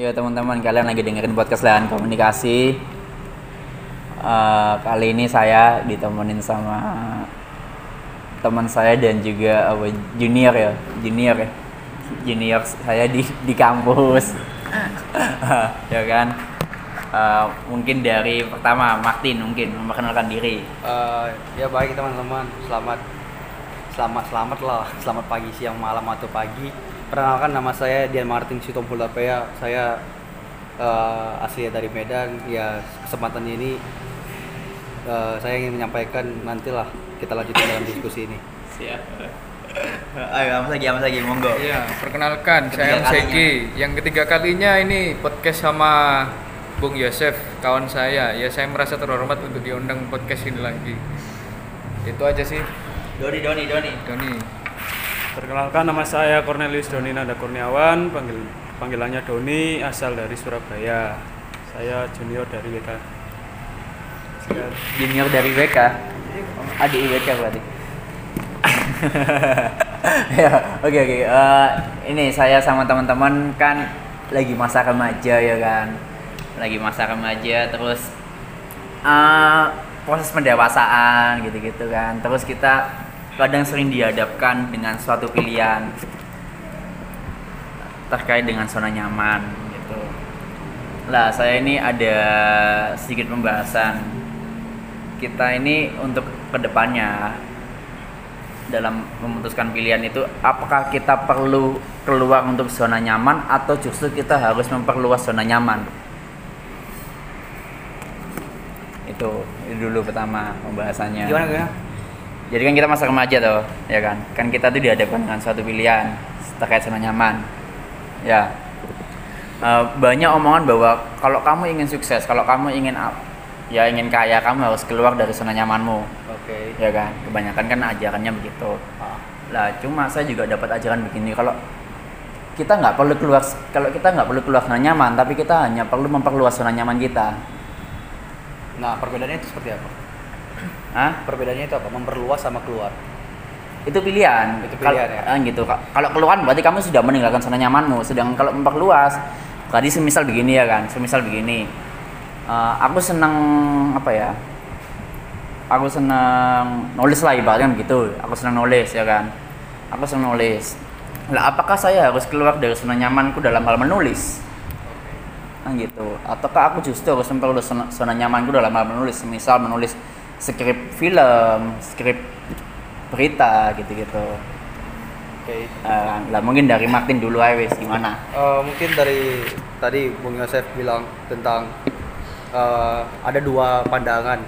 Iya teman-teman, kalian lagi dengerin podcast Lahan Komunikasi. Eh, kali ini saya ditemenin sama teman saya dan juga apa junior ya, junior ya, junior saya di di kampus, ya kan. Eh, mungkin dari pertama Martin mungkin memperkenalkan diri. Eh, ya baik teman-teman, selamat selamat selamat lah, selamat pagi, siang, malam atau pagi. Perkenalkan nama saya Dian Martin Sitompul Lapea. Saya eh, asli dari Medan. Ya kesempatan ini eh, saya ingin menyampaikan nantilah kita lanjutkan dalam diskusi ini. Siap. Ayo, Mas lagi, Mas lagi, monggo. Iya, perkenalkan Ketiga saya Seki. Yang ketiga kalinya ini podcast sama Bung Yosef, kawan saya. Ya saya merasa terhormat untuk diundang podcast ini lagi. Itu aja sih, Doni, Doni, Doni. Doni. Perkenalkan nama saya Cornelius Doni Nanda Kurniawan, panggil panggilannya Doni, asal dari Surabaya. Saya junior dari WK. Junior dari WK adik WK berarti. Ya oke oke. Eh, ini saya sama teman-teman kan lagi masa remaja ya kan? Lagi masa remaja terus eh, proses pendewasaan gitu-gitu kan. Terus kita kadang sering dihadapkan dengan suatu pilihan terkait dengan zona nyaman gitu. Lah saya ini ada sedikit pembahasan. Kita ini untuk ke depannya dalam memutuskan pilihan itu apakah kita perlu keluar untuk zona nyaman atau justru kita harus memperluas zona nyaman? Itu itu dulu pertama pembahasannya. Gimana gimana? Jadi kan kita masa remaja tuh ya kan? Kan kita tuh dihadapkan dengan suatu pilihan terkait zona nyaman. Ya. Eh, banyak omongan bahwa kalau kamu ingin sukses kalau kamu ingin ya ingin kaya kamu harus keluar dari zona nyamanmu. Oke. ya kan? Kebanyakan kan ajarannya begitu. Ah, lah cuma saya juga dapat ajaran begini kalau kita nggak perlu keluar kalau kita nggak perlu keluar zona nyaman tapi kita hanya perlu memperluas zona nyaman kita. Nah perbedaannya itu seperti apa? Hah? Perbedaannya itu apa? Memperluas sama keluar. itu pilihan. Itu pilihan, ya? ah, gitu. Ka- kalau keluar berarti kamu sudah meninggalkan zona nyamanmu. Sedangkan kalau memperluas tadi semisal begini ya kan semisal begini. Eh, aku senang apa ya aku senang nulis lah ibaratnya begitu. Aku senang nulis ya kan. Aku senang nulis. Lah apakah saya harus keluar dari zona nyamanku dalam hal menulis? Nah gitu. Ataukah aku justru harus memperluas zona nyamanku dalam hal menulis? Misal menulis skrip film skrip berita gitu-gitu Oke. Eh, lah mungkin dari Martin dulu aja wes gimana Eh, mungkin dari tadi Bung Yosef bilang tentang eh, ada dua pandangan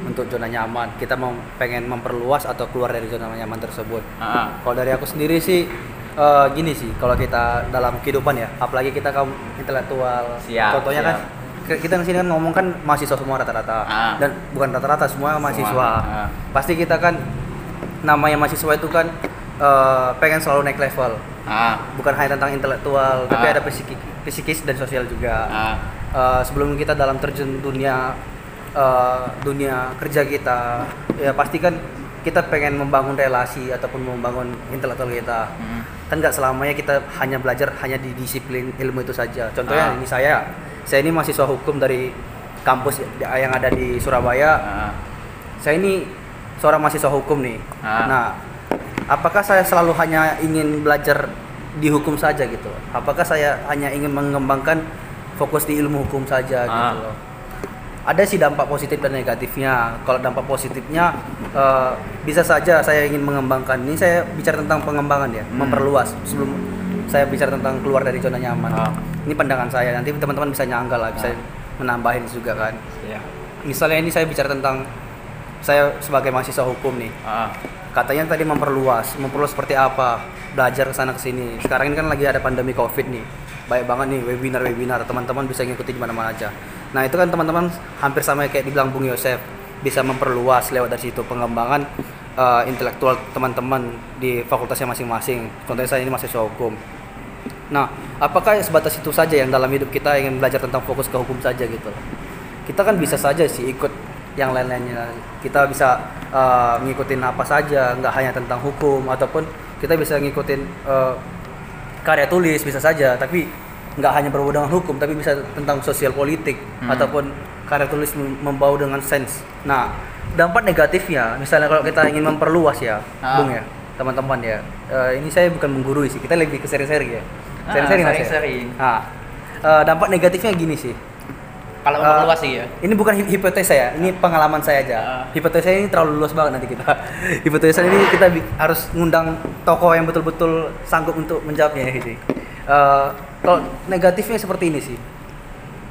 untuk zona nyaman. Kita mau pengen memperluas atau keluar dari zona nyaman tersebut. Ah, Kalau dari aku sendiri sih eh, gini sih, kalau kita dalam kehidupan ya, apalagi kita kaum intelektual. Siap, Contohnya siap. kan kita di sini kan ngomong kan mahasiswa semua rata-rata Ah. dan bukan rata-rata semua mahasiswa. ah. Pasti kita kan namanya mahasiswa itu kan eh, pengen selalu naik level ah, bukan hanya tentang intelektual tapi Ah. ada psikis, psikis dan sosial juga ah, Eh, sebelum kita dalam terjun dunia eh, dunia kerja kita ya pasti kan kita pengen membangun relasi ataupun membangun intelektual kita mm, kan nggak selamanya kita hanya belajar hanya di disiplin ilmu itu saja contohnya Ah. ini saya saya ini mahasiswa hukum dari kampus yang ada di Surabaya ah, saya ini seorang mahasiswa hukum nih. Ah. Nah, apakah saya selalu hanya ingin belajar di hukum saja gitu? Apakah saya hanya ingin mengembangkan fokus di ilmu hukum saja gitu Ah. loh? Ada sih dampak positif dan negatifnya. Kalau dampak positifnya eh, bisa saja saya ingin mengembangkan. Ini saya bicara tentang pengembangan ya, Hmm. memperluas. Sebelum saya bicara tentang keluar dari zona nyaman. Ah. Ini pandangan saya. Nanti teman-teman bisa nyangka lah, bisa Ah. menambahin juga kan. ya, Misalnya ini saya bicara tentang saya sebagai mahasiswa hukum nih ah, katanya tadi memperluas memperluas seperti apa belajar ke sana ke sini sekarang ini kan lagi ada pandemi covid nih banyak banget nih webinar webinar teman-teman bisa ngikutin di mana-mana aja nah itu kan teman-teman hampir sama kayak dibilang Bung Yosef bisa memperluas lewat dari situ pengembangan eh, intelektual teman-teman di fakultasnya masing-masing. Contohnya saya ini mahasiswa hukum. Nah apakah sebatas itu saja yang dalam hidup kita ingin belajar tentang fokus ke hukum saja gitu? Kita kan bisa saja sih ikut yang lain-lainnya. Kita bisa uh, ngikutin apa saja nggak hanya tentang hukum ataupun kita bisa ngikutin uh, karya tulis bisa saja tapi nggak hanya berbau dengan hukum tapi bisa tentang sosial politik Hmm. ataupun karya tulis mem- membau dengan sense. Nah, dampak negatifnya misalnya kalau kita ingin memperluas ya, Ah. Bung ya, teman-teman ya. eh, ini saya bukan menggurui sih, kita lebih ke seri-seri ya. Ah, Seri-seri Mas, ya? seri-seri. Nah, eh, dampak negatifnya gini sih. Kalau memperluas sih ya. Ini bukan hi- hipotesa ya, ini pengalaman saya aja. Ah. Hipotesa ini terlalu luas banget nanti kita. hipotesa ini kita harus ngundang tokoh yang betul-betul sanggup untuk menjawabnya ya sih. Eh, kalau negatifnya seperti ini sih.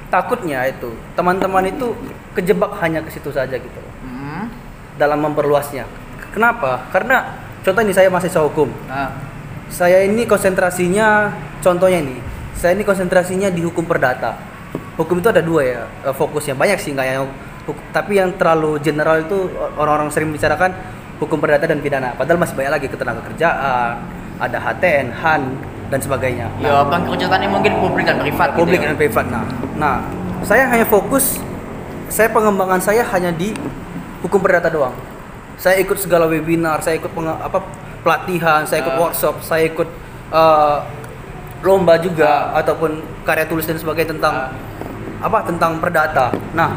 Takutnya itu teman-teman itu kejebak hanya ke situ saja gitu Hmm. dalam memperluasnya. Kenapa? Karena contoh ini saya mahasiswa hukum. Ah. Saya ini konsentrasinya contohnya ini. Saya ini konsentrasinya di hukum perdata. Hukum itu ada dua ya eh, fokusnya banyak sih nggak yang tapi yang terlalu general itu orang-orang sering bicarakan hukum perdata dan pidana. Padahal masih banyak lagi ketenaga kerjaan, ada HTN, HAN dan sebagainya. Ya, pengkerjaannya mungkin publik dan privat gitu publik ya. dan privat. Nah, nah, saya hanya fokus saya pengembangan saya hanya di hukum perdata doang. Saya ikut segala webinar, saya ikut penge- apa pelatihan, saya ikut Ah. workshop, saya ikut eh, lomba juga ataupun karya tulis dan sebagainya tentang Ah. apa tentang perdata. Nah,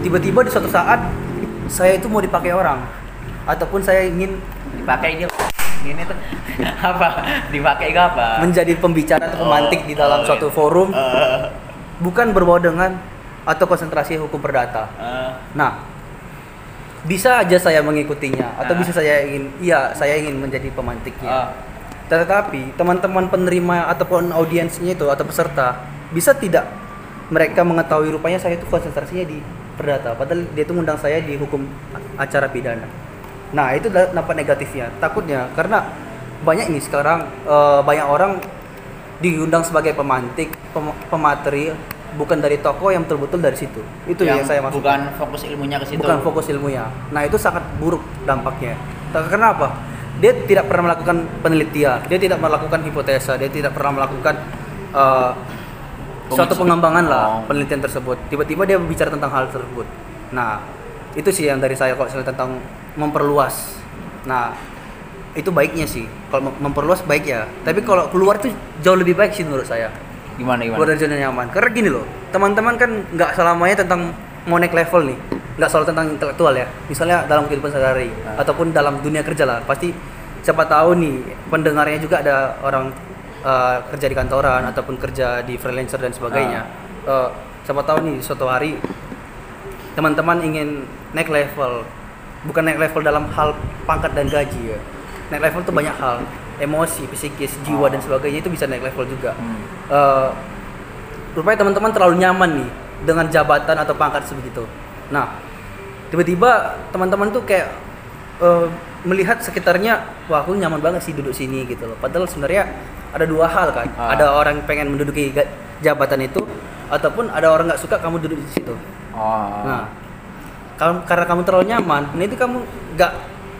tiba-tiba di suatu saat saya itu mau dipakai orang ataupun saya ingin dipakai dia ini tuh apa dipakai ke apa menjadi pembicara atau pemantik di dalam Oh, suatu iya. forum Eh, bukan berbau dengan atau konsentrasi hukum perdata. eh, Nah, bisa aja saya mengikutinya atau Ah. bisa saya ingin iya saya ingin menjadi pemantiknya. ah. Tetapi teman-teman penerima ataupun audiensnya itu atau peserta bisa tidak mereka mengetahui rupanya saya itu konsentrasinya di perdata padahal dia itu ngundang saya di hukum acara pidana. Nah, itu da- dampak negatifnya. Takutnya karena banyak ini sekarang eh, banyak orang diundang sebagai pemantik, pem- pemateri bukan dari toko yang betul-betul dari situ. Itu yang, saya maksud. bukan fokus ilmunya ke situ Bukan fokus ilmunya. Nah itu sangat buruk dampaknya. Tak- Kenapa? Dia tidak pernah melakukan penelitian, dia tidak melakukan hipotesa, dia tidak pernah melakukan uh, suatu pengembangan lah Oh. penelitian tersebut. Tiba-tiba dia berbicara tentang hal tersebut. Nah itu sih yang dari saya kalau misalnya tentang memperluas. Nah itu baiknya sih. Kalau mem- memperluas baik ya. Tapi kalau keluar tuh jauh lebih baik sih menurut saya. Gimana keluar gimana dari zona nyaman. Karena gini loh teman-teman kan nggak selamanya tentang mau naik level nih. Nggak selalu tentang intelektual ya. Misalnya dalam kehidupan sehari-hari Ah. ataupun dalam dunia kerja lah. Pasti siapa tahu nih pendengarnya juga ada orang eh, kerja di kantoran ataupun kerja di freelancer dan sebagainya. Eh, siapa tahu nih suatu hari teman-teman ingin naik level bukan naik level dalam hal pangkat dan gaji ya naik level tuh banyak hal emosi psikis jiwa dan sebagainya itu bisa naik level juga Hmm. Eh, rupanya teman-teman terlalu nyaman nih dengan jabatan atau pangkat sebegitu. Nah, tiba-tiba teman-teman tuh kayak eh, melihat sekitarnya, wah aku nyaman banget sih duduk sini gitu loh. Padahal sebenarnya ada dua hal kan. Ah. Ada orang pengen menduduki jabatan itu, ataupun ada orang nggak suka kamu duduk di situ. oh Nah, kalau karena kamu terlalu nyaman, nah itu kamu nggak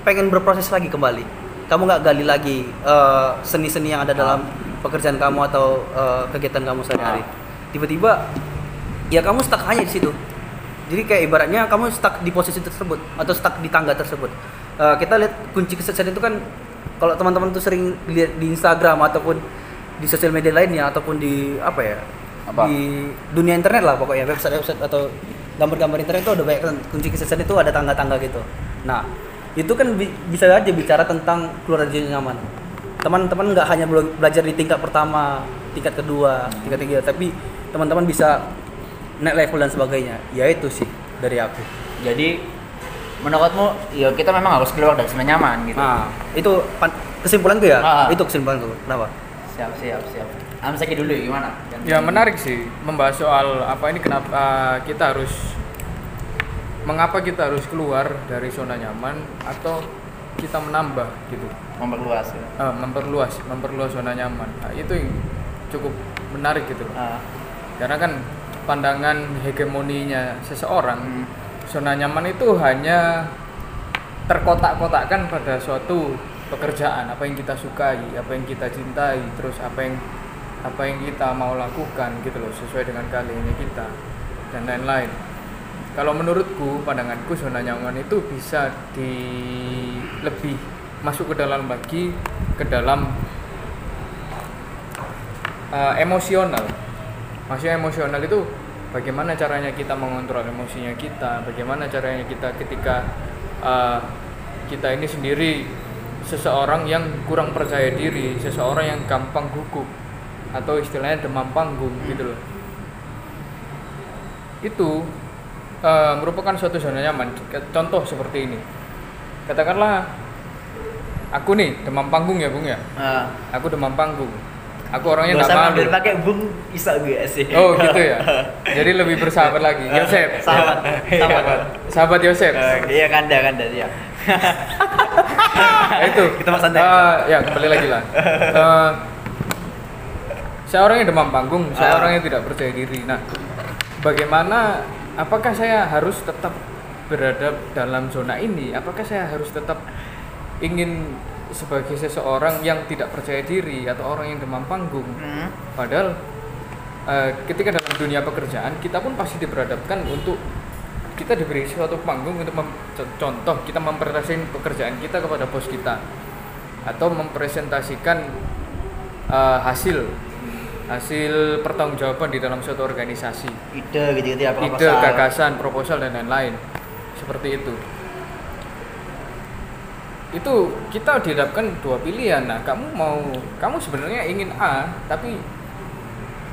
pengen berproses lagi kembali. Kamu nggak gali lagi eh, seni-seni yang ada dalam pekerjaan kamu atau eh, kegiatan kamu sehari-hari. Tiba-tiba, ya kamu stuck hanya di situ. Jadi kayak ibaratnya kamu stuck di posisi tersebut atau stuck di tangga tersebut. Eh, kita lihat kunci kesuksesan itu kan kalau teman-teman tuh sering lihat di Instagram ataupun di sosial media lainnya ataupun di apa ya Apa? di dunia internet lah pokoknya website-website atau gambar-gambar internet itu ada banyak kan kunci kesuksesan itu ada tangga-tangga gitu. Nah itu kan bi- bisa aja bicara tentang keluar dari zona nyaman. Teman-teman nggak hanya bela- belajar di tingkat pertama, tingkat kedua, tingkat tiga, tapi teman-teman bisa naik level dan sebagainya. Ya itu sih dari aku. jadi menurutmu ya kita memang harus keluar dari zona nyaman gitu Nah itu kesimpulanku ya. Ah. Itu kesimpulanku. Kenapa? siap siap siap Amsaki dulu gimana? Ya menarik sih membahas soal apa ini kenapa kita harus mengapa kita harus keluar dari zona nyaman atau kita menambah gitu? Memperluas ya. Eh, memperluas memperluas zona nyaman. Nah, itu yang cukup menarik gitu loh Ah, karena kan pandangan hegemoninya seseorang hmm. zona nyaman itu hanya terkotak-kotakkan pada suatu pekerjaan apa yang kita sukai apa yang kita cintai terus apa yang apa yang kita mau lakukan gitu loh sesuai dengan kalinya kita dan lain-lain. Kalau menurutku pandanganku zona nyaman itu bisa di lebih masuk ke dalam lagi ke dalam eh, emosional. Maksudnya emosional itu bagaimana caranya kita mengontrol emosinya kita bagaimana caranya kita ketika uh, kita ini sendiri seseorang yang kurang percaya diri seseorang yang gampang gugup atau istilahnya demam panggung gitu loh. Itu uh, merupakan suatu zona nyaman. Contoh seperti ini. Katakanlah aku nih demam panggung ya bung ya? Ah. aku demam panggung. Aku orangnya Nggak usah malu. pakai bung bisa gue sih. oh gitu ya? Jadi lebih bersahabat lagi. Yosep. Sahabat. Sahabat. sahabat Yosep. Eh, Iya kanda kanda iya. Nah, itu. Kita santai. Eh, ya kembali lagi lah saya orangnya demam panggung saya Ah. orangnya tidak percaya diri nah bagaimana apakah saya harus tetap berada dalam zona ini apakah saya harus tetap ingin sebagai seseorang yang tidak percaya diri atau orang yang demam panggung Hmm. Padahal eh, ketika dalam dunia pekerjaan kita pun pasti diperhadapkan untuk kita diberi suatu panggung untuk mem- contoh kita mempresentasikan pekerjaan kita kepada bos kita atau mempresentasikan eh, hasil hasil pertanggungjawaban di dalam suatu organisasi. Ide gitu gitu ya ide proposal. gagasan proposal dan lain-lain. Seperti itu. Itu kita dihadapkan dua pilihan. Nah kamu mau kamu sebenarnya ingin A tapi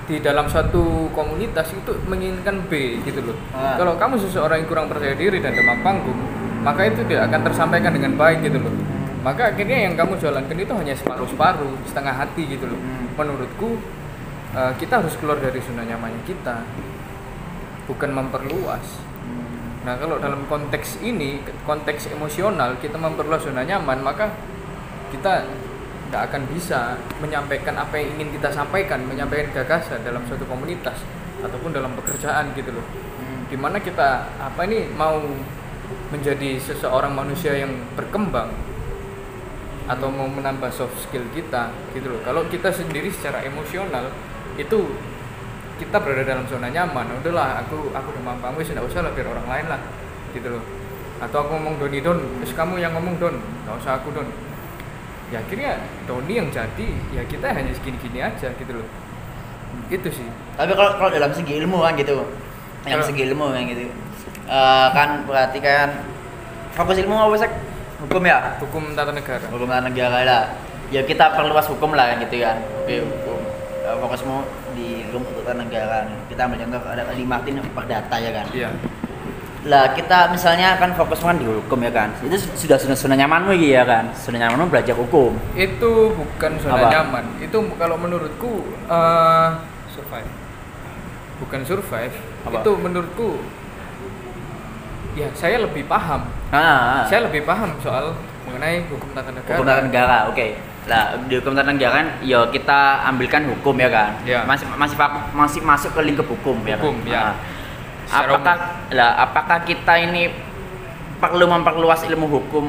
di dalam satu komunitas itu menginginkan B gitu loh. Ah. kalau kamu seseorang yang kurang percaya diri dan demam panggung maka itu tidak akan tersampaikan dengan baik gitu loh. Maka akhirnya yang kamu jalankan itu hanya separuh-separuh setengah hati gitu loh. Hmm. menurutku eh, kita harus keluar dari zona nyamannya kita bukan memperluas Nah, kalau dalam konteks ini, konteks emosional, kita memperluas zona nyaman, maka kita tidak akan bisa menyampaikan apa yang ingin kita sampaikan, menyampaikan gagasan dalam suatu komunitas ataupun dalam pekerjaan gitu loh. Hmm. Di mana kita apa ini mau menjadi seseorang manusia yang berkembang atau mau menambah soft skill kita gitu loh. Kalau kita sendiri secara emosional itu kita berada dalam zona nyaman udahlah aku aku demam panggung tidak usah lah biar orang lain lah gitu loh atau aku ngomong Doni Don terus kamu yang ngomong Don nggak usah aku Don ya akhirnya Doni yang jadi ya kita hanya segini-gini aja gitu loh itu sih Tapi kalau kalau dalam segi ilmu kan gitu. Dalam segi ilmu kan gitu. Eh, kan berarti kan fokus ilmu apa sih? Hukum ya? hukum tata negara Hukum tata negara lah. Ya kita perluas hukum lah kan gitu kan. Oke, hukum. Eh, fokusmu di tata negara. Kita ambil contoh ada Ali Martin yang perdata ya kan. iya Lah kita misalnya kan fokus kan di hukum ya kan. Itu sudah sudah zona nyamanmu gitu ya kan. Zona nyamanmu belajar hukum. itu bukan zona Apa? nyaman itu kalau menurutku eh survive bukan survive Apa? itu menurutku ya saya lebih paham Ah, ah. saya lebih paham soal mengenai hukum tata negara Hukum tata negara, oke. Lah di hukum tata negara kan, ya kita ambilkan hukum ya kan. Ya. Masih masih masih masuk ke lingkup hukum ya kan. Hukum, ya. Nah, Secara apakah lah apakah kita ini perlu memperluas ilmu hukum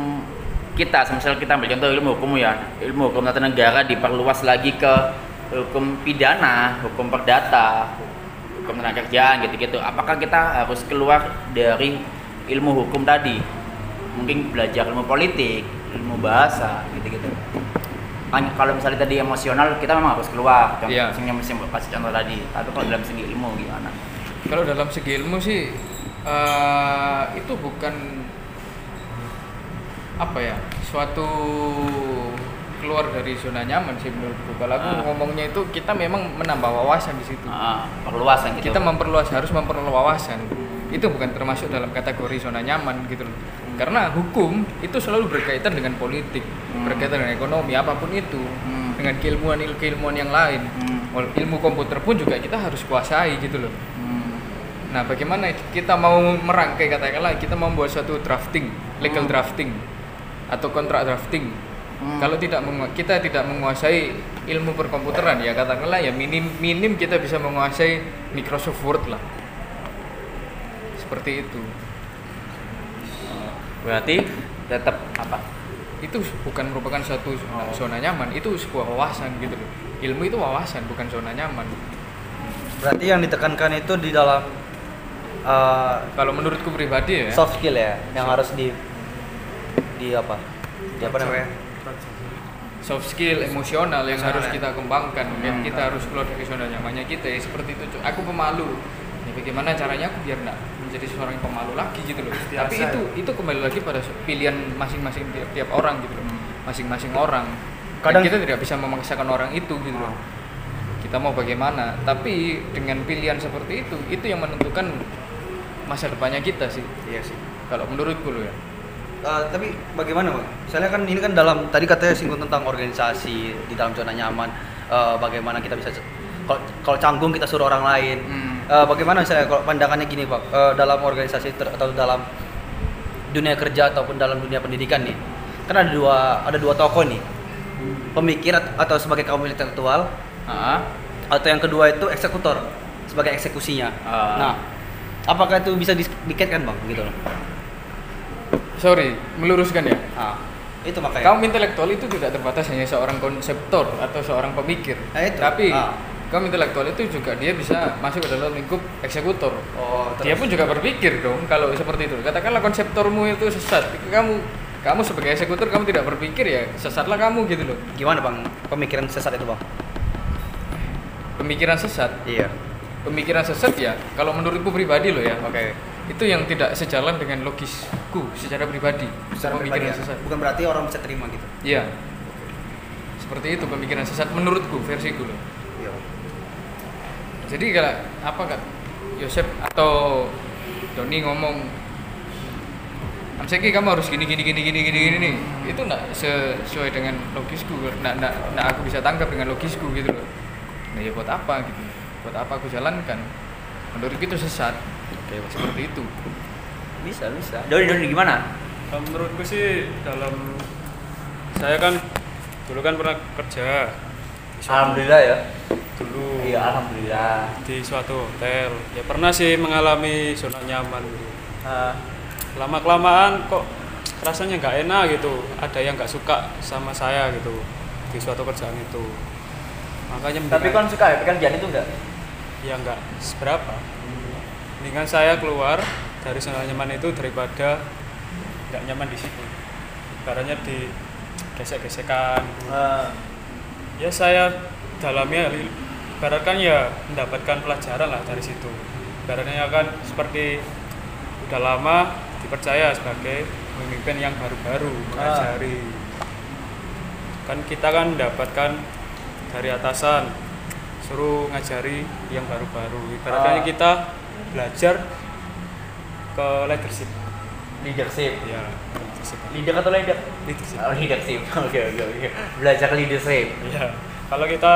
kita? Misal kita ambil contoh ilmu hukum ya, ilmu hukum tata negara diperluas lagi ke hukum pidana, hukum perdata, hukum tenaga kerjaan gitu-gitu. Apakah kita harus keluar dari ilmu hukum tadi? Mungkin belajar ilmu politik, ilmu bahasa gitu-gitu. Kan kalau misalnya tadi emosional kita memang harus keluar. Contoh yang mesti kasih contoh tadi. Tapi kalau dalam segi ilmu gimana? kalau dalam segi ilmu sih eh, itu bukan apa ya suatu keluar dari zona nyaman sih menurutku kalau aku Ah. ngomongnya itu kita memang menambah wawasan di situ Ah, perluasan gitu. kita memperluas harus memperluas wawasan itu bukan termasuk dalam kategori zona nyaman gitu loh karena hukum itu selalu berkaitan dengan politik Hmm. berkaitan dengan ekonomi apa pun itu Hmm. dengan keilmuan keilmuan yang lain Hmm. Ilmu komputer pun juga kita harus kuasai gitu loh Hmm. nah bagaimana kita mau merangkai katakanlah kita mau membuat suatu drafting legal Hmm. drafting atau kontrak drafting Hmm. kalau tidak kita tidak menguasai ilmu perkomputeran ya katakanlah ya minim minim kita bisa menguasai Microsoft Word lah seperti itu Berarti tetap apa? itu bukan merupakan suatu Oh. zona nyaman itu sebuah wawasan gitu loh ilmu itu wawasan bukan zona nyaman Berarti yang ditekankan itu di dalam uh, kalau menurutku pribadi ya soft skill ya, yang harus di di apa? Di apa namanya? soft skill emosional yang harus ya. kita kembangkan Hmm. kita harus keluar dari zona nyamannya kita ya seperti itu Cuk. aku pemalu ya bagaimana caranya aku biar nggak menjadi seorang yang pemalu lagi gitu loh Biasa tapi itu itu kembali lagi pada pilihan masing-masing tiap, tiap orang gitu loh Hmm. masing-masing orang Kadang- kita tidak bisa memaksakan orang itu gitu loh Oh. kita mau bagaimana tapi dengan pilihan seperti itu itu yang menentukan masa depannya kita sih Iya sih. kalau menurutku loh ya Eh, tapi bagaimana bang? Misalnya kan ini kan dalam tadi katanya singgung tentang organisasi di dalam zona nyaman. Eh, bagaimana kita bisa kalau kalau canggung kita suruh orang lain. Hmm. Eh, bagaimana misalnya kalau pandangannya gini bang? Eh, dalam organisasi ter- atau dalam dunia kerja ataupun dalam dunia pendidikan nih, kan ada dua ada dua tokoh nih. Pemikir at- atau sebagai kaum intelektual Ah, atau yang kedua itu eksekutor sebagai eksekusinya. Ah. Nah, apakah itu bisa di- dikaitkan bang? Gitu loh. sorry meluruskan ya Ah, itu makanya. kaum intelektual itu tidak terbatas hanya seorang konseptor atau seorang pemikir Nah, itu. tapi Ah. Kaum intelektual itu juga dia bisa masuk ke dalam lingkup eksekutor Oh, dia pun juga berpikir dong kalau seperti itu katakanlah konseptormu itu sesat kamu kamu sebagai eksekutor kamu tidak berpikir ya sesatlah kamu gitu loh gimana bang pemikiran sesat itu bang? pemikiran sesat Iya. pemikiran sesat ya kalau menurutku pribadi loh ya Oke. itu yang tidak sejalan dengan logisku secara pribadi Secara pemikiran pribadi ya? sesat Bukan berarti orang bisa terima gitu. iya seperti itu pemikiran sesat menurutku versiku loh. Jadi kalau apa kak? Yosep atau Doni ngomong Amseki kamu harus gini gini gini gini gini gini nih. Itu enggak sesuai dengan logisku enggak, enggak, enggak aku bisa tangkap dengan logisku gitu loh. Nah ya buat apa gitu? Buat apa aku jalankan? Menurutku itu sesat. Kayak seperti itu. Bisa bisa. Doni Doni gimana? Menurutku sih dalam saya kan dulu kan pernah kerja. Alhamdulillah ya. Dulu. Iya alhamdulillah. di suatu hotel. Ya pernah sih mengalami zona nyaman. Gitu. Ah, lama kelamaan kok rasanya nggak enak gitu. Ada yang nggak suka sama saya gitu di suatu kerjaan itu. Makanya tapi kan suka ya? Pekerjaan itu enggak? ya nggak. Seberapa? Mendingan saya keluar dari zona nyaman itu daripada nggak nyaman di situ. Caranya di gesek-gesekan. Ah, ya saya dalamnya ibaratkan ya mendapatkan pelajaran lah dari situ ibaratnya kan seperti udah lama dipercaya sebagai pemimpin yang baru-baru mengajari kan kita kan mendapatkan dari atasan suruh ngajari yang baru-baru ibaratnya Ah. kita belajar ke leadership leadership. ya leadership Leader atau leader? leadership Oh, leadership. Oke oke oke. Belajar leadership. Iya, kalau kita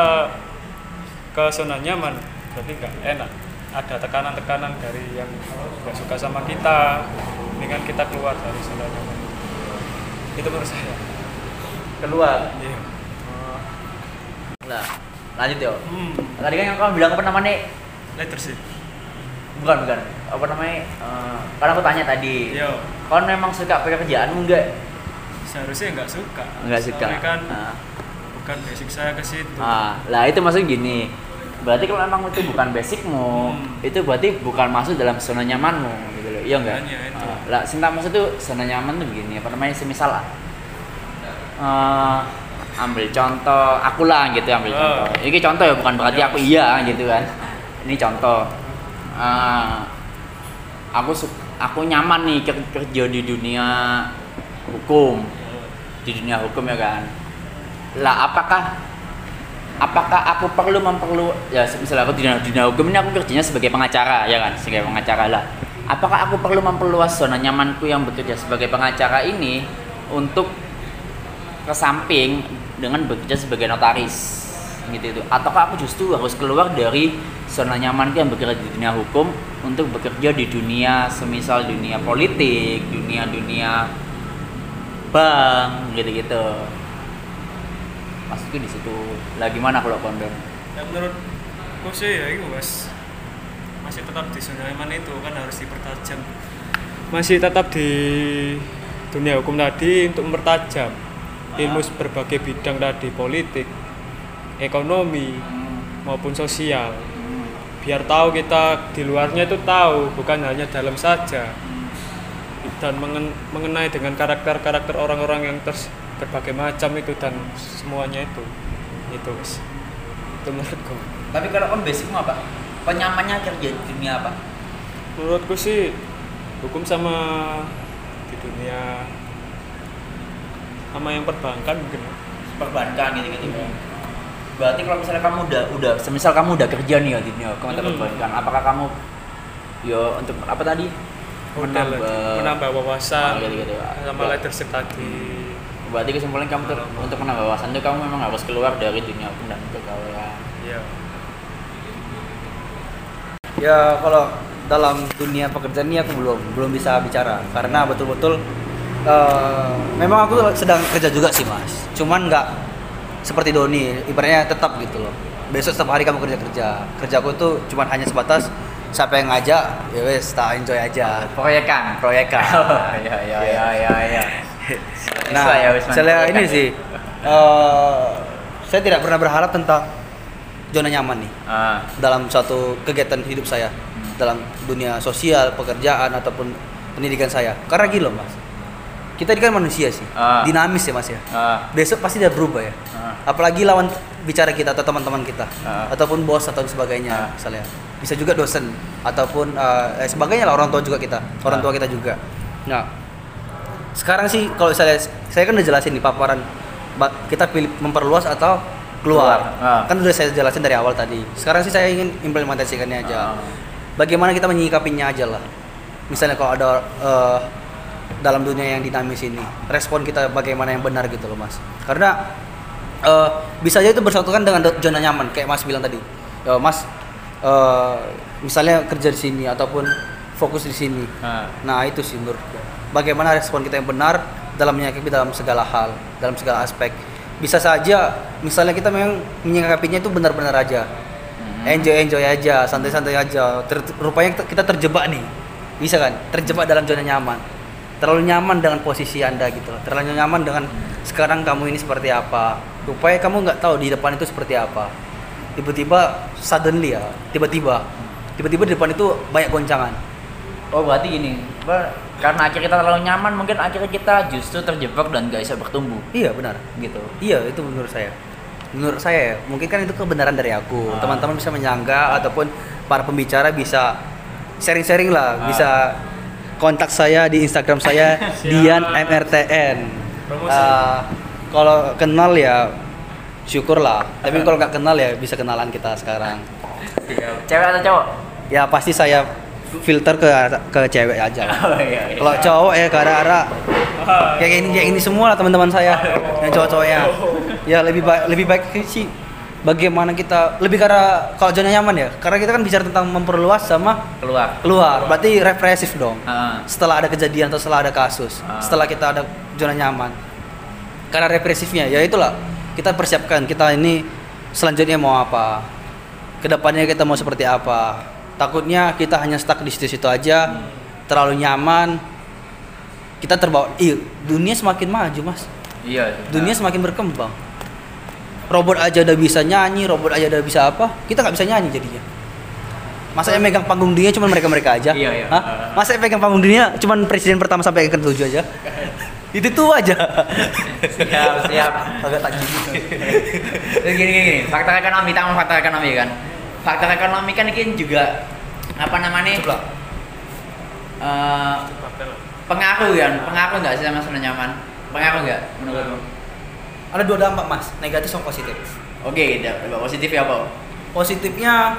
ke zona nyaman berarti nggak enak. Ada tekanan-tekanan dari yang nggak suka sama kita, dengan kita keluar dari zona nyaman. Itu menurut saya. Keluar. Iya. Nah, lanjut yo. Hmm, Tadi kan yang kamu bilang apa namanya? leadership. Bukan bukan. Apa namanya? Eh, kan aku tanya tadi. Yo, Kau memang suka pekerjaanmu enggak? seharusnya nggak suka. Enggak suka. Kan Nah. Bukan basic saya ke situ. Ah, lah itu maksudnya gini. Berarti kalau memang itu bukan basicmu, Hmm. itu berarti bukan masuk dalam zona nyamanmu gitu loh. Iya enggak? Makanya itu. Ah, lah, sinta maksud tuh zona nyaman tuh begini, apa namanya? Semisal lah. eh, ambil contoh aku lah gitu ambil Oh. contoh. Ini contoh ya bukan berarti Ya. aku iya gitu kan. Ini contoh. Eh, aku aku nyaman nih ker- kerja di dunia hukum di dunia hukum ya kan lah apakah apakah aku perlu memperlu ya misalnya aku di dunia, hukum ini aku kerjanya sebagai pengacara ya kan? Sebagai pengacara lah. Apakah aku perlu memperluas zona nyamanku yang bekerja sebagai pengacara ini untuk ke samping dengan bekerja sebagai notaris? Gitu itu. Ataukah aku justru harus keluar dari zona nyamanku yang bekerja di dunia hukum untuk bekerja di dunia semisal dunia politik dunia dunia bank gitu-gitu maksudku di situ. Lah gimana kalau kondom Ya menurutku sih ya itu mas. Masih tetap di zona nyaman itu kan harus dipertajam. Masih tetap di dunia hukum tadi untuk mempertajam ilmu berbagai bidang tadi politik, ekonomi maupun sosial. Biar tahu kita di luarnya itu tahu bukan hanya dalam saja. Dan mengen- mengenai dengan karakter-karakter orang-orang yang ters- berbagai macam itu dan semuanya itu itu Mas. itu menurutku Tapi kalau om basicmu apa? Penyamannya kerja di dunia apa? menurutku sih hukum sama di dunia sama yang perbankan mungkin Perbankan gitu-gitu. Berarti kalau misalnya kamu udah udah semisal kamu udah kerja nih ya di dunia kementerian Mm-mm. perbankan, apakah kamu yo untuk apa tadi? menambah, menambah wawasan Ah, gitu-gitu. sama leadership tadi Berarti kesimpulan kamu ter- untuk menambah wawasan itu kamu memang harus keluar dari dunia hukum dan kegawaian. ya Ya kalau dalam dunia pekerjaan ini aku belum belum bisa bicara karena betul-betul eh, memang aku sedang kerja juga sih mas. Cuman nggak seperti Doni, ibaratnya tetap gitu loh. Besok setiap hari kamu kerja kerja. Kerjaku tuh cuman hanya sebatas siapa yang ngajak, ya wes tak enjoy aja. Proyekan, proyekan. ya ya ya ya ya. Nah, ya, saya ini sih, eh, saya tidak pernah berharap tentang zona nyaman nih Ah, dalam suatu kegiatan hidup saya dalam dunia sosial, pekerjaan ataupun pendidikan saya. Karena gini loh mas, kita ini kan manusia sih, Ah. dinamis ya mas ya. ah, Besok pasti dia berubah ya. ah. Apalagi lawan bicara kita atau teman-teman kita, Ah. ataupun bos atau sebagainya, Ah. misalnya. Bisa juga dosen ataupun eh, eh, sebagainya lah orang tua juga kita, orang Ah. tua kita juga. Nah, sekarang sih kalau saya saya kan udah jelasin di paparan kita pilih memperluas atau keluar. Keluar, ah. Kan udah saya jelasin dari awal tadi. Sekarang sih saya ingin implementasikannya aja. Ah. Bagaimana kita menyikapinya aja lah. Misalnya kalau ada eh, dalam dunia yang dinamis ini, respon kita bagaimana yang benar gitu loh, Mas. Karena eh, bisa aja itu bersatukan dengan zona nyaman kayak Mas bilang tadi. Eh, mas eh, misalnya kerja di sini ataupun fokus di sini. Ah. Nah itu sih menurutku. Bagaimana respon kita yang benar dalam menyikapi dalam segala hal, dalam segala aspek. Bisa saja, misalnya kita memang menyikapinya itu benar-benar aja, Hmm. enjoy enjoy aja, santai-santai aja. Ter- rupanya kita terjebak nih, bisa kan? Terjebak dalam zona nyaman. Terlalu nyaman dengan posisi anda gitu, loh. terlalu nyaman dengan sekarang kamu ini seperti apa. Rupanya kamu nggak tahu di depan itu seperti apa. Tiba-tiba suddenly ya, tiba-tiba, tiba-tiba di depan itu banyak goncangan. Oh berarti gini, apa, karena akhirnya kita terlalu nyaman, mungkin akhirnya kita justru terjebak dan gak bisa bertumbuh, Iya benar. gitu. Iya itu menurut saya. Menurut saya ya, mungkin kan itu kebenaran dari aku. Ah. Teman-teman bisa menyangka ataupun para pembicara bisa sharing-sharing lah, Ah. bisa kontak saya di Instagram saya Dian MRTN. Promosi. Ah, kalau kenal ya syukurlah. Tapi kalau nggak kenal ya bisa kenalan kita sekarang. Cewek atau cowok? Ya pasti saya filter ke ke cewek aja. Oh iya. iya. Kalau cowok ya ke arah-arah kayak ini kayak ini semua lah teman-teman saya yang cowok-cowoknya ya lebih baik lebih baik sih bagaimana kita lebih karena kalau zona nyaman ya karena kita kan bicara tentang memperluas sama keluar. keluar berarti represif dong Ah. setelah ada kejadian atau setelah ada kasus Ah. setelah kita ada zona nyaman karena represifnya ya itulah kita persiapkan kita ini selanjutnya mau apa ke depannya kita mau seperti apa takutnya kita hanya stuck di situ-situ aja terlalu nyaman kita terbawa iya dunia semakin maju mas Iya. dunia semakin berkembang robot aja udah bisa nyanyi robot aja udah bisa apa kita nggak bisa nyanyi jadinya masa yang megang panggung dunia cuma mereka mereka aja Iya, iya. Hah? masa yang pegang panggung dunia cuma presiden pertama sampai ke tujuh aja itu tuh aja siap siap. agak tajam gitu gini gini, gini. faktor ekonomi, tamu faktor ekonomi kan. Faktor ekonomi kan ini juga apa namanya? Coba. eh, pengaruh kan, pengaruh nggak sih sama zona nyaman? Pengaruh nggak menurutmu? ada dua dampak mas negatif sama positif Oke, dampak positif ya apa? positifnya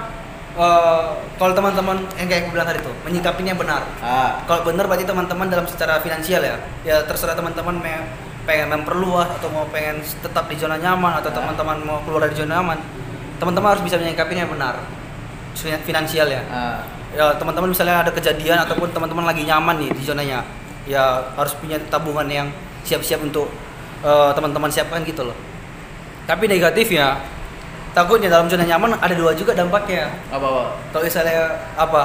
eh, kalau teman-teman yang kayak aku bilang tadi tuh menyikapinya benar Ah, kalau benar berarti teman-teman dalam secara finansial ya ya terserah teman-teman pengen memperluas atau mau pengen tetap di zona nyaman atau Ah. teman-teman mau keluar dari zona nyaman teman-teman harus bisa menyikapinya benar Fin- finansial ya ah, ya teman-teman misalnya ada kejadian ataupun teman-teman lagi nyaman nih di zonanya ya harus punya tabungan yang siap-siap untuk eh, teman-teman siapkan gitu loh tapi negatifnya takutnya dalam zona nyaman ada dua juga dampaknya apa apa? kalau misalnya apa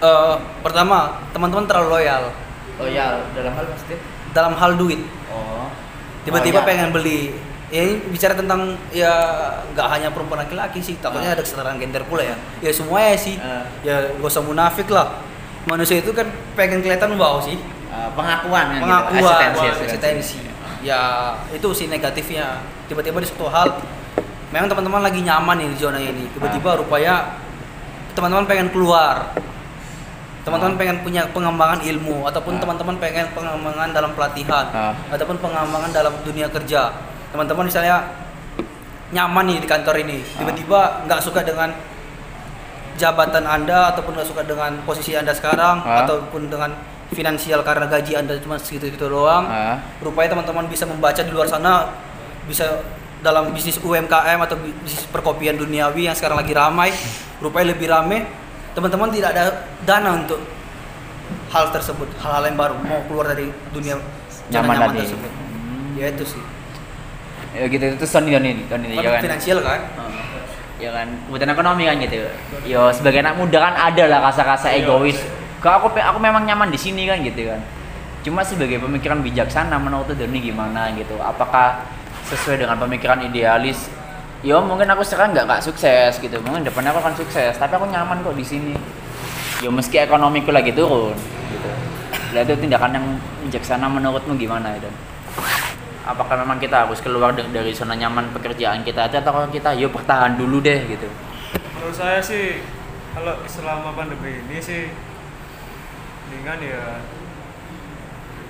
eh pertama teman-teman terlalu loyal Loyal dalam hal positif? dalam hal duit Oh. tiba-tiba Oh, iya. pengen beli ya ini bicara tentang ya nggak hanya perempuan laki-laki sih takutnya Ah. ada kesetaraan gender pula ya ya semuanya sih Ah. ya gak usah munafik lah manusia itu kan pengen kelihatan wow sih Eh, pengakuan gitu. pengakuan Eksistensi, eksistensi ya itu sih negatifnya tiba-tiba di suatu hal memang teman-teman lagi nyaman nih di zona ini tiba-tiba rupanya teman-teman pengen keluar teman-teman Ah. pengen punya pengembangan ilmu ataupun Ah. teman-teman pengen pengembangan dalam pelatihan Ah. ataupun pengembangan dalam dunia kerja teman-teman misalnya nyaman nih di kantor ini Ah. tiba-tiba nggak suka dengan jabatan anda ataupun nggak suka dengan posisi anda sekarang Ah. ataupun dengan finansial karena gaji anda cuma segitu-gitu doang Ah. rupanya teman-teman bisa membaca di luar sana bisa dalam bisnis UMKM atau bi- bisnis perkopian duniawi yang sekarang lagi ramai rupanya lebih ramai teman-teman tidak ada dana untuk hal tersebut hal-hal yang baru mau keluar dari dunia Nyaman nyaman tadi. tersebut Hmm. ya itu sih Ya gitu itu Sony Doni Doni Kan ya kan. finansial kan? Ya kan kebutuhan ekonomi kan gitu. Yo sebagai anak muda kan ada lah rasa-rasa Iya. egois. kalau aku pe- aku memang nyaman di sini kan gitu kan. Cuma sebagai pemikiran bijaksana menurut Doni gimana gitu? Apakah sesuai dengan pemikiran idealis? Yo mungkin aku sekarang nggak nggak sukses gitu. Mungkin depannya aku akan sukses tapi aku nyaman kok di sini. Yo meski ekonomiku lagi turun gitu. Lah itu tindakan yang bijaksana menurutmu gimana itu apakah memang kita harus keluar da- dari zona nyaman pekerjaan kita aja atau kita yuk bertahan dulu deh gitu? Menurut saya sih kalau selama pandemi ini sih mendingan ya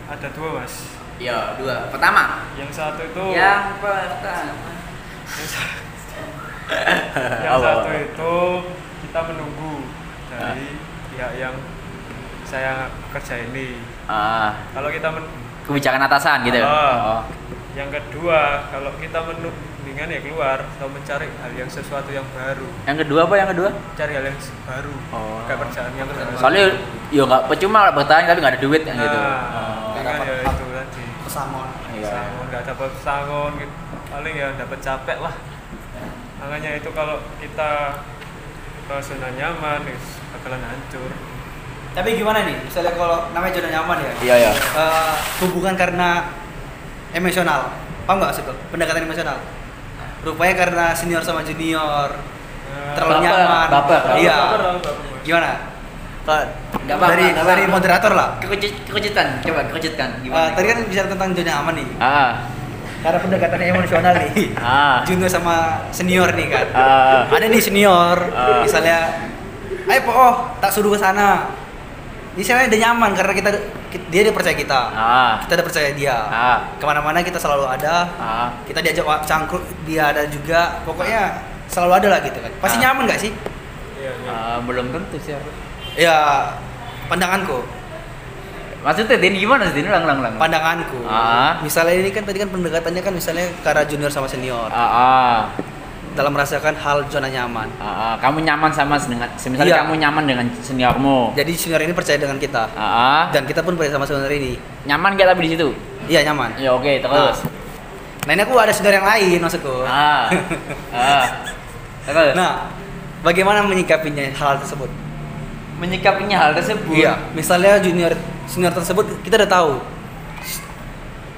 ada dua mas. Ya dua. Pertama? Yang satu itu yang pertama. Yang, sa- yang satu itu kita menunggu dari pihak yang saya kerja ini. Ah. Kalau kita men- kebijakan atasan gitu Ah. oh. yang kedua kalau kita mendingan ya keluar atau mencari hal yang sesuatu yang baru yang kedua apa yang kedua cari hal yang baru Oh. pekerjaan yang baru soalnya ya nggak percuma lah bertahan tapi nggak ada duit yang gitu nah, Oh. mendingan ya itu tadi pesangon Iya. Sangon, nggak dapat sangon gitu. paling ya dapat capek lah makanya itu kalau kita ke zona nyaman ya bakalan hancur tapi gimana nih? Misalnya kalau namanya zona nyaman ya? Iya ya Eh, hubungan karena emosional. Paham nggak sih pendekatan emosional. Rupanya karena senior sama junior. Terlalu Baper, nyaman. baper, baper. iya. Baper, baper, baper. gimana? Nggak apa-apa, dari nggak dari moderator lah. Kekejutan coba kekejutan Eh, gimana? tadi kan bicara tentang zona aman nih. Ah. Karena pendekatannya emosional nih. Ah. Junior sama senior nih kan. Ah. ada nih senior. Ah. misalnya ayo po oh tak suruh ke sana misalnya udah nyaman karena kita dia dia percaya kita. Ah. Kita udah percaya dia. Ah. Ke mana-mana kita selalu ada. Ah. Kita diajak cangkruk dia ada juga. Pokoknya selalu ada lah gitu kan. Pasti Ah. nyaman gak sih? Iya, iya. Ah, belum tentu sih. Aku. ya pandanganku. Maksudnya Din gimana sih Din? Ulang ulang ulang. pandanganku. Ah. misalnya ini kan tadi kan pendekatannya kan misalnya ke arah junior sama senior. Ah, ah, dalam merasakan hal zona nyaman ah, ah. Kamu nyaman sama dengan, misalnya Iya. kamu nyaman dengan seniormu. jadi senior ini percaya dengan kita Ah, ah. dan kita pun percaya sama senior ini nyaman gak tapi di situ? iya nyaman Ya oke terus. nah ini aku ada senior yang lain maksudku Ah, ah. Terus. nah bagaimana menyikapinya hal tersebut menyikapinya hal tersebut. Iya, misalnya junior senior tersebut kita udah tahu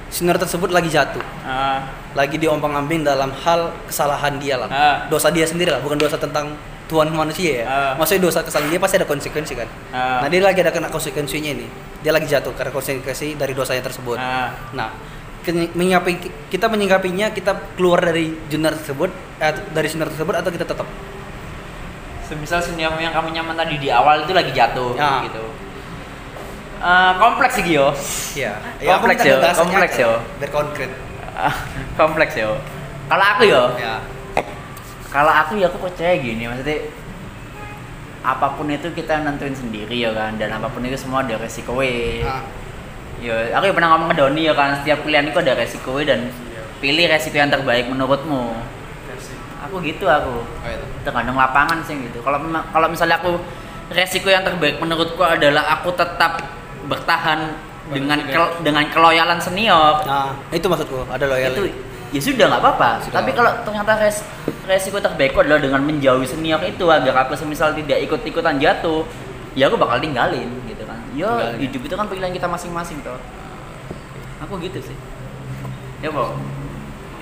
senior tersebut lagi jatuh, Ah, lagi diompang-ambing dalam hal kesalahan dia lah, Ah. dosa dia sendiri lah, bukan dosa tentang Tuhan manusia ya. Ah. Maksudnya dosa kesalahan dia pasti ada konsekuensi kan. Ah. Nah dia lagi ada kena konsekuensinya ini, dia lagi jatuh karena konsekuensi dari dosanya tersebut. ah. Nah, menyikapi kita menyikapinya kita keluar dari junior tersebut, eh, dari senior tersebut atau kita tetap? Semisal senior yang kamu nyaman tadi di awal itu lagi jatuh Ya. gitu. Eh, kompleks sih Gio. Iya. Kompleks ya, kompleks ya. Biar konkret. Kompleks yo. Kalau aku yo, Ya. kalau aku ya aku percaya gini maksudnya apa pun itu kita nentuin sendiri ya kan dan apa pun itu semua ada resiko Ah. Yo, aku ya pernah ngomong ke Doni ya kan setiap pilihan itu ada resiko dan pilih resiko yang terbaik menurutmu. Aku gitu aku. Oh, itu. Tergantung lapangan sih gitu. Kalau kalau misalnya aku resiko yang terbaik menurutku adalah aku tetap bertahan dengan kel- dengan keloyalan senior Nah, itu maksudku, ada loyal. itu ya sudah nggak apa-apa tapi kalau ternyata res, resiko terbaikku adalah dengan menjauhi senior itu agar aku semisal tidak ikut-ikutan jatuh ya aku bakal tinggalin gitu kan ya Tinggalin, ya. hidup itu kan pilihan kita masing-masing toh aku gitu sih ya kok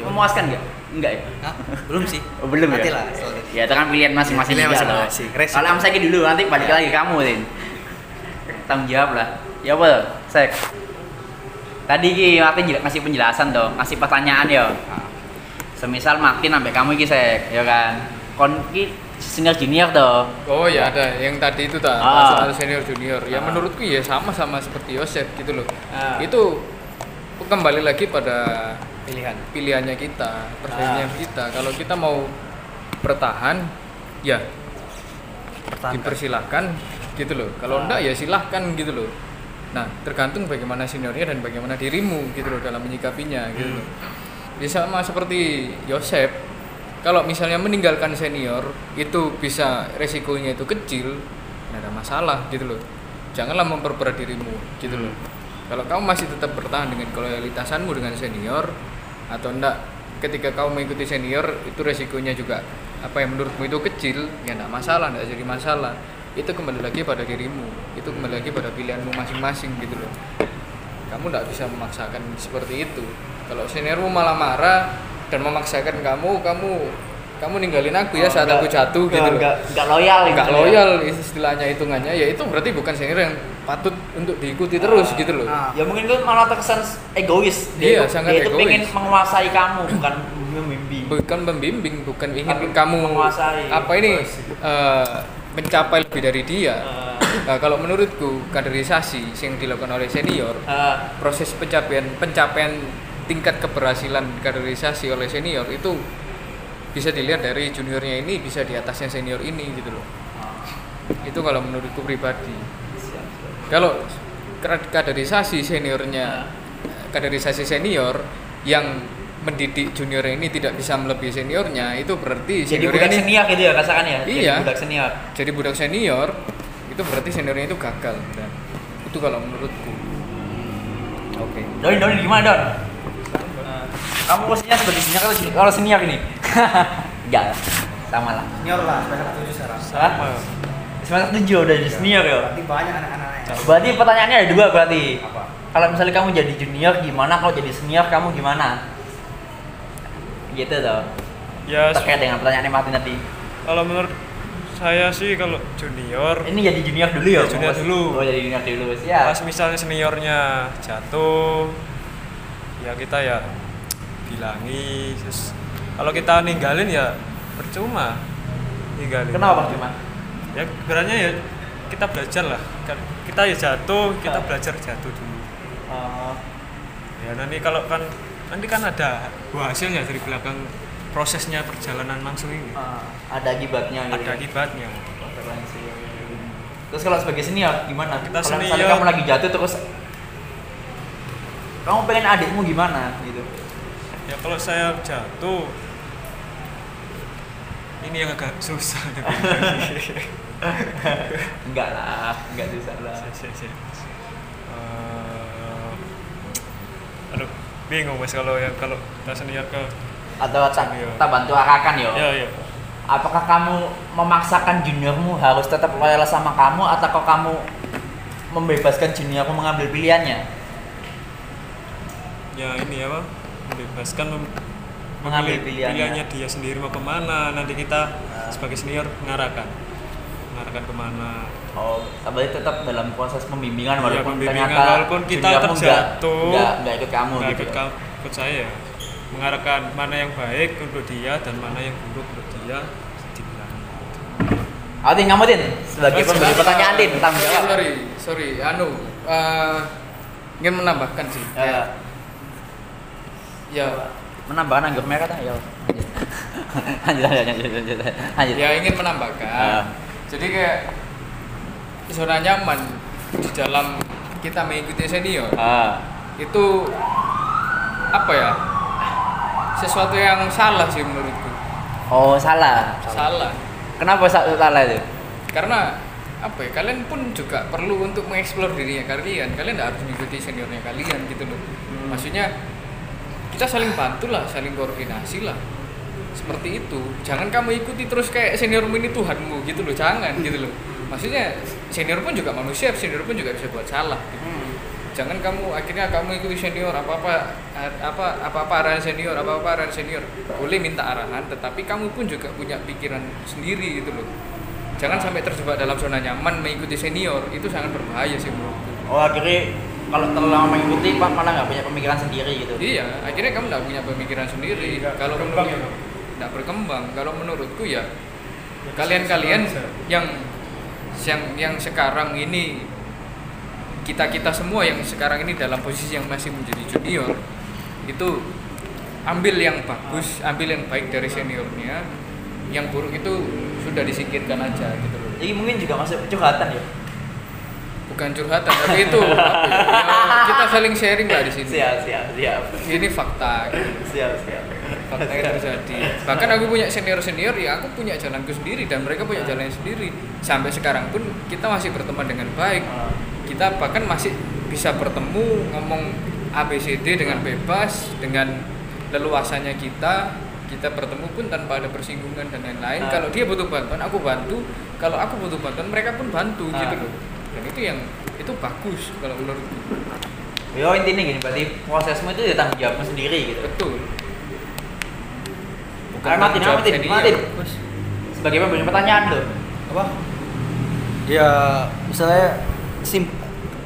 memuaskan nggak enggak ya Hah? Belum sih. Oh, belum Nanti ya? lah. itu. ya itu kan pilihan masing-masing Pilihan juga masing-masing. Kalau Amsaki dulu nanti balik Ya. lagi ke kamu Tin tanggung jawab lah ya apa sek tadi ki Martin ngasih penjelasan dong ngasih pertanyaan ya semisal Martin sampai kamu ki sek ya kan kon ki senior junior toh Oh ya ada yang tadi itu tak Ah. soal senior junior. Ya Ah. menurutku ya sama sama seperti Yosef gitu loh. Ah. Itu kembali lagi pada pilihan pilihannya kita, persaingan kita. Kalau kita mau bertahan, ya pertahankan dipersilahkan gitu loh. Kalau Ah. enggak ya silahkan gitu loh. Nah tergantung bagaimana seniornya dan bagaimana dirimu gitu loh dalam menyikapinya gitu Hmm. loh. Ya sama seperti Yosef, kalau misalnya meninggalkan senior itu bisa resikonya itu kecil, nggak ada masalah gitu loh. Janganlah memperberat dirimu gitu loh. Kalau kamu masih tetap bertahan dengan loyalitasanmu dengan senior atau enggak ketika kamu mengikuti senior itu resikonya juga apa yang menurutmu itu kecil ya enggak masalah enggak jadi masalah itu kembali lagi pada dirimu. Itu kembali lagi pada pilihanmu masing-masing gitu loh. Kamu enggak bisa memaksakan seperti itu. Kalau seniormu malah marah dan memaksakan kamu kamu kamu ninggalin aku ya Oh, saat enggak- aku jatuh gitu loh. enggak enggak loyal nggak gitu ya. loyal istilahnya hitungannya. Ya itu berarti bukan senior yang patut untuk diikuti terus Ah, gitu loh. ah. ya mungkin itu malah terkesan egois. Iya, itu, sangat dia itu egois. pengen menguasai kamu bukan membimbing. Bukan membimbing bukan ingin Tapi kamu menguasai. apa ini eh, mencapai lebih dari dia. Eh, nah, kalau menurutku kaderisasi yang dilakukan oleh senior eh, proses pencapaian pencapaian tingkat keberhasilan kaderisasi oleh senior itu bisa dilihat dari juniornya ini bisa di atasnya senior ini gitu loh. Itu kalau menurutku pribadi. Kalau kaderisasi seniornya kaderisasi senior yang mendidik junior ini tidak bisa melebihi seniornya itu berarti jadi seniornya budak ini senior gitu ya kasakan ya? Iya. jadi budak senior. Jadi budak senior itu berarti seniornya itu gagal dan itu kalau menurutku. Oke. Don Don gimana Don? Kamu posisinya sebagai senior kalau kalau senior ini? Enggak lah sama lah. Senior lah semester tujuh sekarang. Sama semester tujuh udah jadi senior ya berarti banyak anak-anaknya berarti pertanyaannya ada dua berarti. Apa? Kalau misalnya kamu jadi junior gimana? Kalau jadi senior kamu gimana gitu toh. Ya terkait dengan pertanyaan Martin tadi. Kalau menurut saya sih kalau junior ini jadi junior dulu ya Ya, junior Mas? dulu. oh jadi junior dulu ya pas misalnya seniornya jatuh ya kita ya bilangi. Terus kalau kita ninggalin ya percuma ninggalin. Kenapa cuma ya berarti ya kita belajar lah. Kan kita ya jatuh kita Ah. belajar jatuh dulu. Oh, ya nanti kalau kan nanti kan ada buah hasilnya dari belakang prosesnya perjalanan langsung ini. Ah, ada akibatnya gitu ada ya. akibatnya. Terus kalau sebagai senior gimana? Kita kalau misalnya kamu lagi jatuh terus kamu pengen adikmu gimana? Gitu. Ya kalau saya jatuh ini yang agak susah. Enggak lah enggak susah lah. Eh, aduh bingung mas kalau yang kalau kita senior ke atau tak Senior. tak bantu arahkan yo. Ya ya apakah kamu memaksakan juniormu harus tetap loyal sama kamu atau kok kamu membebaskan juniormu mengambil pilihannya? Ya ini apa? Membebaskan mem- Mengambil pilihannya. pilihannya dia sendiri mau ke mana? Nanti kita sebagai senior mengarahkan mengarahkan ke mana. Oh tapi tetap dalam proses pembimbingan Iya, walaupun pembimbingan, ternyata walaupun kita terjatuh, nggak ikut kamu nggak gitu ikut, ya. kam- ikut saya mengarahkan mana yang baik untuk dia dan mana yang buruk untuk dia Oh, Tin, kamu Tin, sebagai pemberi pertanyaan tanggung sorry, jawab. sorry sorry. Anu eh, ingin menambahkan sih. Ya, kayak ya. Menambahkan anggur merah kan ya. Lanjut, lanjut, lanjut, lanjut, lanjut. ya ingin menambahkan. Ah. Jadi kayak zona nyaman di dalam kita mengikuti senior. Ah, itu apa ya? Sesuatu yang salah sih menurutku. Oh salah. salah. Kenapa sa- salah itu? karena apa ya? Kalian pun juga perlu untuk mengeksplor dirinya kalian. Kalian tidak harus mengikuti seniornya kalian gitu loh. Hmm. maksudnya kita saling bantu lah saling koordinasi lah seperti itu. Jangan kamu ikuti terus kayak seniormu ini Tuhanmu gitu loh. Jangan gitu loh. Maksudnya senior pun juga manusia senior pun juga bisa buat salah gitu. jangan kamu akhirnya kamu ikuti senior apa apa apa apa apa arahan senior apa apa arahan senior. Boleh minta arahan tetapi kamu pun juga punya pikiran sendiri gitu loh. Jangan sampai terjebak dalam zona nyaman mengikuti senior itu sangat berbahaya sih menurutku. Oh akhirnya kalau terlalu lama mengikuti pak malah nggak punya pemikiran sendiri gitu? Iya akhirnya kamu nggak punya pemikiran sendiri. Nggak kalau ya, nggak berkembang. Kalau menurutku ya kalian-kalian yang yang yang sekarang ini kita kita semua yang sekarang ini dalam posisi yang masih menjadi junior itu ambil yang bagus ambil yang baik dari seniornya yang buruk itu sudah disingkirkan aja gitu loh. Jadi mungkin juga masuk curhatan ya? Bukan curhatan tapi itu ya, ya, kita saling sharing lah di sini. Siap siap siap. Ini fakta gitu. siap siap fakta yang terjadi. Bahkan aku punya senior senior ya aku punya jalanku sendiri dan mereka punya jalannya sendiri. Sampai sekarang pun kita masih berteman dengan baik. Kita bahkan masih bisa bertemu ngomong ABCD dengan bebas dengan leluasannya kita. Kita bertemu pun tanpa ada persinggungan dan lain-lain. Ah. kalau dia butuh bantuan aku bantu. Kalau aku butuh bantuan mereka pun bantu Ah. gitu loh. Dan itu yang itu bagus kalau menurutku. Yo intinya gini berarti prosesmu itu ya tanggung jawabmu sendiri gitu. Betul Martin, tanggung jawab sebagai pemberi pertanyaan loh apa ya misalnya sim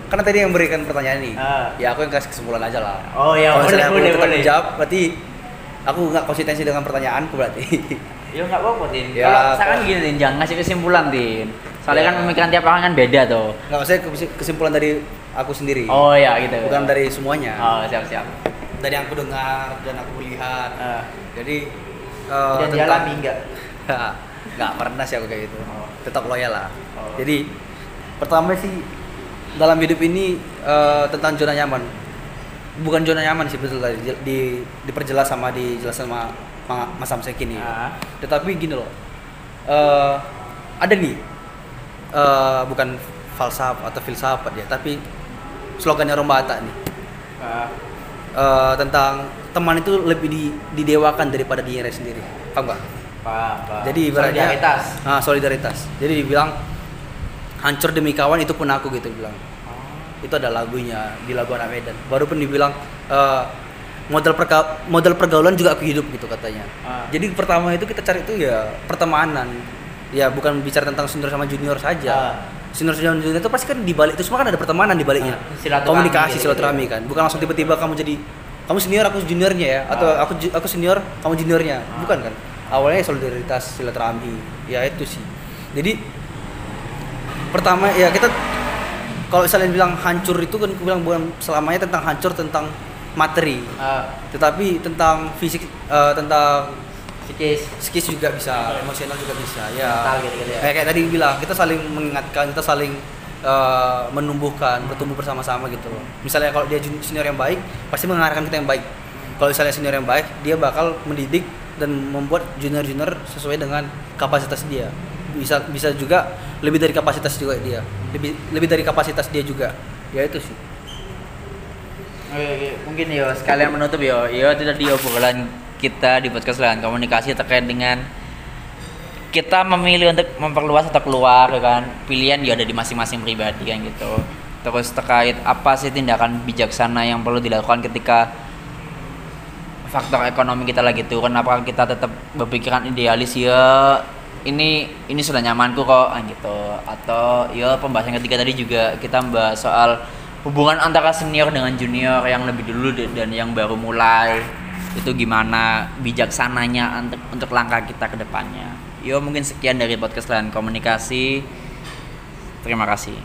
karena tadi yang berikan pertanyaan nih Ah. ya aku yang kasih kesimpulan aja lah oh ya kalau boleh misalnya aku boleh tetap boleh menjawab berarti aku nggak konsistensi dengan pertanyaanku berarti Ya nggak apa-apa, Tin. Ya, Kalau saya kan kok- gini, Tin, jangan ngasih kesimpulan, Tin. Soalnya Ya. kan pemikiran tiap orang kan beda tuh. nggak maksudnya kes- kesimpulan dari aku sendiri Oh ya gitu. bukan dari semuanya Oh siap siap. dari yang aku dengar dan aku lihat Eh, jadi eh, dan dialami nggak? nggak pernah sih aku kayak gitu. Oh. tetap loyal lah. Oh. jadi pertama sih dalam hidup ini eh, tentang zona nyaman. Bukan zona nyaman sih betul tadi. Di, di- diperjelas sama dijelaskan sama Ma- Mas Samsek ini Ah. tetapi gini loh. Eh, ada nih. Eh, bukan falsafah atau filsafat ya tapi slogannya Rombata nih. Ah, eh, tentang teman itu lebih di- didewakan daripada dirinya sendiri paham nggak? paham, paham. Jadi ibaratnya solidaritas. Ah, solidaritas. Jadi dibilang hancur demi kawan itu pun aku gitu bilang. Itu ada lagunya di lagu anak Medan. Baru pun dibilang eh, modal perga modal pergaulan juga aku hidup gitu katanya. Ah. Jadi pertama itu kita cari itu ya pertemanan. Ya bukan bicara tentang senior sama junior saja. Ah. Senior sama junior itu pasti kan di balik itu semua kan ada pertemanan di baliknya. Ah, silaturahmi Komunikasi gitu, silaturahmi kan. Bukan langsung tiba-tiba kamu jadi kamu senior aku juniornya ya atau Ah. aku aku senior kamu juniornya. Ah. Bukan kan? Awalnya solidaritas silaturahmi. Ya itu sih. Jadi pertama ya kita kalau misalnya bilang hancur itu kan aku bilang bukan selamanya tentang hancur tentang materi Ah, tetapi tentang fisik eh, tentang psikis. psikis juga bisa emosional juga bisa ya Mental gitu-gitu ya. kayak kayak tadi bilang kita saling mengingatkan kita saling eh, menumbuhkan bertumbuh bersama-sama gitu loh misalnya kalau dia senior yang baik pasti mengarahkan kita yang baik kalau misalnya senior yang baik dia bakal mendidik dan membuat junior-junior sesuai dengan kapasitas dia bisa bisa juga lebih dari kapasitas juga dia lebih lebih dari kapasitas dia juga ya itu sih Oke, oke. mungkin yo sekalian menutup yo. Yo itu tadi obrolan kita di podcast lain komunikasi terkait dengan kita memilih untuk memperluas atau keluar ya kan? Pilihan ya ada di masing-masing pribadi kan gitu. Terus terkait apa sih tindakan bijaksana yang perlu dilakukan ketika faktor ekonomi kita lagi turun? Apakah kita tetap berpikiran idealis ya ini ini sudah nyamanku kok ah, gitu. Atau ya pembahasan ketiga tadi juga kita membahas soal hubungan antara senior dengan junior yang lebih dulu dan yang baru mulai itu gimana bijaksananya untuk untuk langkah kita ke depannya. Yo mungkin sekian dari podcast lain komunikasi. Terima kasih.